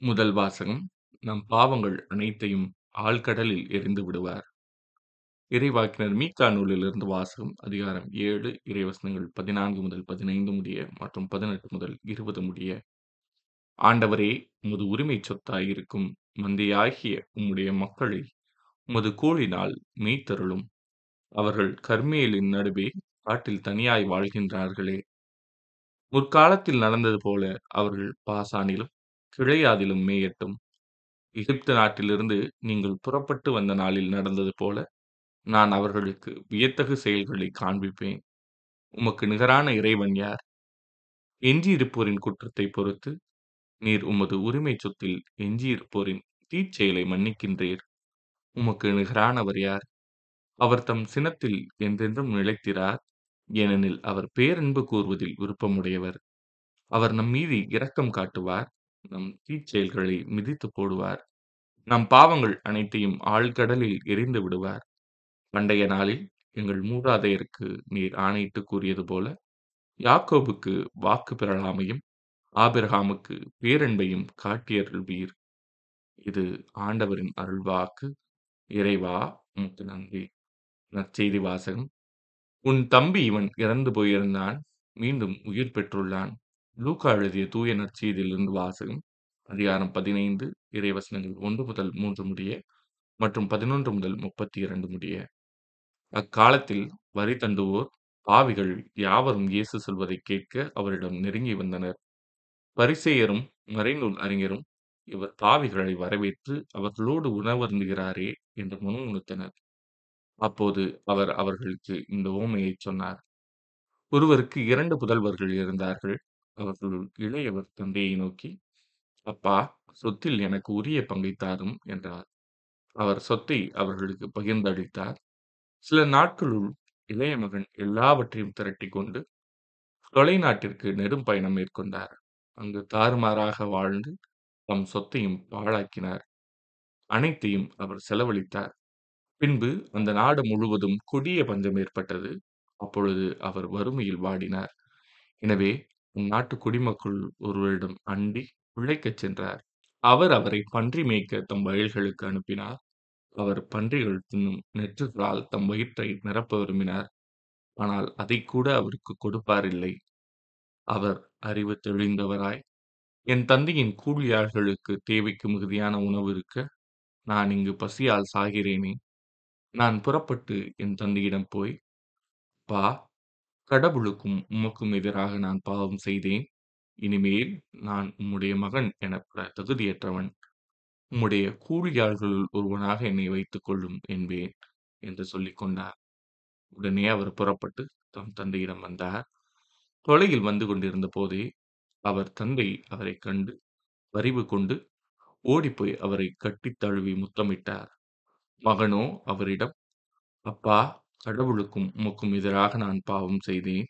முதல் வாசகம் நம் பாவங்கள் அனைத்தையும் ஆழ்கடலில் எறிந்து விடுவார். இறைவாக்கினர் மீக்கா நூலிலிருந்து வாசகம் அதிகாரம் ஏழு இறைவசனங்கள் பதினான்கு முதல் பதினைந்து முடிய மற்றும் பதினெட்டு முதல் இருபது முடிய. ஆண்டவரே உமது உரிமை சொத்தாயிருக்கும் மந்தையாகிய உம்முடைய மக்களை உமது கோளினால் மெய்த்தருளும். அவர்கள் கர்மியலின் நடுவே காட்டில் தனியாய் வாழ்கின்றார்களே. முற்காலத்தில் நடந்தது போல அவர்கள் பாசானிலும் கிழையாதிலும் மேயட்டும். எகிப்து நாட்டிலிருந்து நீங்கள் புறப்பட்டு வந்த நாளில் நடந்தது போல நான் அவர்களுக்கு வியத்தகு செயல்களை காண்பிப்பேன். உமக்கு நிகரான இறைவன் யார்? எஞ்சியிருப்போரின் குற்றத்தை பொறுத்து நீர் உமது உரிமை சொத்தில் எஞ்சியிருப்போரின் தீச்செயலை மன்னிக்கின்றீர். உமக்கு நிகரானவர் யார்? அவர் தம் சினத்தில் என்றென்றும் நிலைத்திரார் ஏனெனில் அவர் பேரன்பு கூறுவதில் விருப்பமுடையவர். அவர் நம் மீது இரக்கம் காட்டுவார் நம் தீச்செயல்களை மிதித்து போடுவார். நம் பாவங்கள் அனைத்தையும் ஆழ்கடலில் எரிந்து விடுவார். பண்டைய நாளில் எங்கள் மூதாதையருக்கு நீர் ஆணையிட்டு கூறியது போல யாக்கோபுக்கு வாக்கு பெறலாமையும் ஆபிரகாமுக்கு பேரன்பையும் காட்டியருள்வீர். இது ஆண்டவரின் அருள்வாக்கு. இறைவா உமக்கு நன்றி நற்செய்தி வாசகம். உன் தம்பி இவன் இறந்து போயிருந்தான் மீண்டும் உயிர் பெற்றுள்ளான். லூக்கா எழுதிய தூய நற்செய்தியிலிருந்து வாசகம் அதிகாரம் பதினைந்து இறைவசனங்கள் ஒன்று முதல் மூன்று முடிய மற்றும் பதினொன்று முதல் முப்பத்தி இரண்டு முடிய. அக்காலத்தில் வரி தண்டுவோர் பாவிகள் யாவரும் இயேசு சொல்வதை கேட்க அவரிடம் நெருங்கி வந்தனர். பரிசெயரும் மறைநூல் அறிஞரும் இவர் பாவிகளை வரவேற்று அவர்களோடு உணவருந்துகிறாரே என்று முணுமுணுத்தனர். அப்போது அவர் அவர்களுக்கு இந்த ஓமையை சொன்னார். ஒருவருக்கு இரண்டு புதல்வர்கள் இருந்தார்கள். அவர்கள் இளையவர் தந்தையை நோக்கி அப்பா சொத்தில் எனக்கு உரிய பங்கை தாரும் என்றார். அவர் சொத்தை அவர்களுக்கு பகிர்ந்தளித்தார் சில நாட்களுள் இளைய மகன் எல்லாவற்றையும் திரட்டி கொண்டு தொலைநாட்டிற்கு நெடும் பயணம் மேற்கொண்டார். அங்கு தாறுமாறாக வாழ்ந்து தம் சொத்தையும் பாழாக்கினார். அனைத்தையும் அவர் செலவழித்தார். பின்பு அந்த நாடு முழுவதும் கொடிய பஞ்சம் ஏற்பட்டது. அப்பொழுது அவர் வறுமையில் வாடினார். எனவே நாட்டு குடிமக்கள் ஒருவரிடம் அண்டி உழைக்கச் சென்றார். அவர் அவரை பன்றி மேய்க்க தம் வயல்களுக்கு அனுப்பினார். அவர் பன்றிகள் தின்னும் நெற்றுகளால் தம் வயிற்றை நிரப்ப விரும்பினார். ஆனால் அதை கூட அவருக்கு கொடுப்பாரில்லை. அவர் அறிவு தெளிந்தவராய் என் தந்தையின் கூலியாள்களுக்கு தேவைக்கு மிகுதியான உணவு இருக்க நான் இங்கு பசியால் சாகிறேனே. நான் புறப்பட்டு என் தந்தையிடம் போய் பா கடவுளுக்கும் உமக்கும் எதிராக நான் பாவம் செய்தேன். இனிமேல் நான் உம்முடைய மகன் எனப்பட தகுதியற்றவன். உம்முடைய கூலியாள்களுள் ஒருவனாக என்னை வைத்துக் கொள்ளும் என்பேன் என்று சொல்லிக் கொண்டார். உடனே அவர் புறப்பட்டு தம் தந்தையிடம் வந்தார். தொலையில் வந்து கொண்டிருந்த போதே அவர் தந்தை அவரை கண்டு வரிவு கொண்டு ஓடிப்போய் அவரை கட்டித் தழுவி முத்தமிட்டார். மகனோ அவரிடம் அப்பா கடவுளுக்கும் உமக்கும் எதிராக நான் பாவம் செய்தேன்.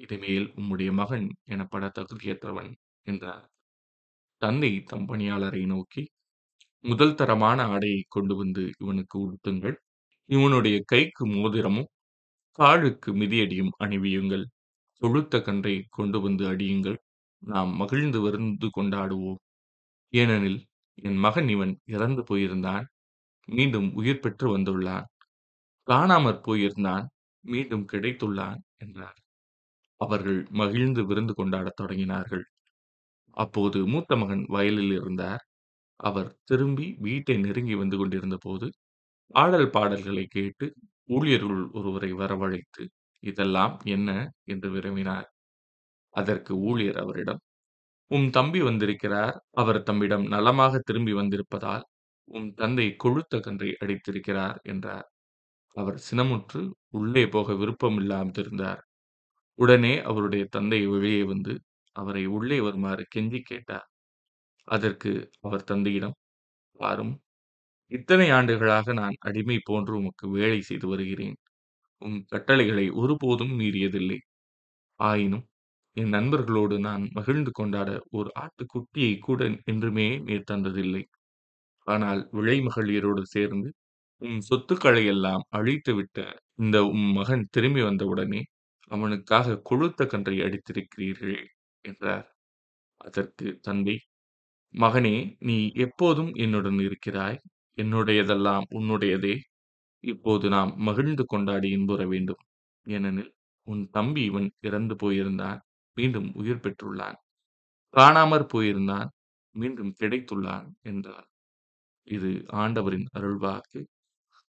இனிமேல் உம்முடைய மகன் எனப்பட தகுதியற்றவன் என்றார். தந்தை தம் பணியாளரை நோக்கி முதல் தரமான ஆடையை கொண்டு வந்து இவனுக்கு உடுத்துங்கள். இவனுடைய கைக்கு மோதிரமும் காலுக்கு மிதியடியும் அணிவியுங்கள். தொழுத்த கன்றை கொண்டு வந்து அடியுங்கள். நாம் மகிழ்ந்து வருந்து கொண்டாடுவோம். ஏனெனில் என் மகன் இவன் இறந்து போயிருந்தான். மீண்டும் உயிர் பெற்று வந்துள்ளான். காணாமற் போயிருந்தான் மீண்டும் கிடைத்துள்ளான் என்றார். அவர்கள் மகிழ்ந்து விருந்து கொண்டாடத் தொடங்கினார்கள். அப்போது மூத்த மகன் வயலில் இருந்தார். அவர் திரும்பி வீட்டை நெருங்கி வந்து கொண்டிருந்த போது ஆடல் பாடல்களை கேட்டு ஊழியர்கள் ஒருவரை வரவழைத்து இதெல்லாம் என்ன? என்று விரும்பினார் அதற்கு ஊழியர் அவரிடம் உம் தம்பி வந்திருக்கிறார். அவர் தம்மிடம் நலமாக திரும்பி வந்திருப்பதால் உம் தந்தை கொழுத்த கன்றை அடித்திருக்கிறார் என்றார். அவர் சினமுற்று உள்ளே போக விருப்பமில்லாதிருந்தார் உடனே அவருடைய தந்தை வெளியே வந்து அவரை உள்ளே வருமாறு கெஞ்சி கேட்டார். அதற்கு அவர் தந்தையிடம் பாரும் இத்தனை ஆண்டுகளாக நான் அடிமை போன்று உமக்கு வேலை செய்து வருகிறேன். உம் கட்டளைகளை ஒருபோதும் மீறியதில்லை. ஆயினும் என் நண்பர்களோடு நான் மகிழ்ந்து கொண்டாட ஒரு ஆட்டுக்குட்டியை கூட என்றுமே நீர் தந்ததில்லை ஆனால் விளை மகளிரோடு சேர்ந்து உன் சொத்துக்களை எல்லாம் அழித்துவிட்ட இந்த உம் மகன் திரும்பி வந்தவுடனே அவனுக்காக கொழுத்த கன்றை அடித்திருக்கிறீர்கள் என்றார் அதற்கு தந்தை மகனே, நீ எப்போதும் என்னுடன் இருக்கிறாய். என்னுடையதெல்லாம் உன்னுடையதே. இப்போது நாம் மகிழ்ந்து கொண்டாடி இன்புற வேண்டும். ஏனெனில் உன் தம்பி இவன் இறந்து போயிருந்தான், மீண்டும் உயிர் பெற்றுள்ளான். காணாமற் போயிருந்தான், மீண்டும் கிடைத்துள்ளான் என்றார். இது ஆண்டவரின் அருள்வாக்கு.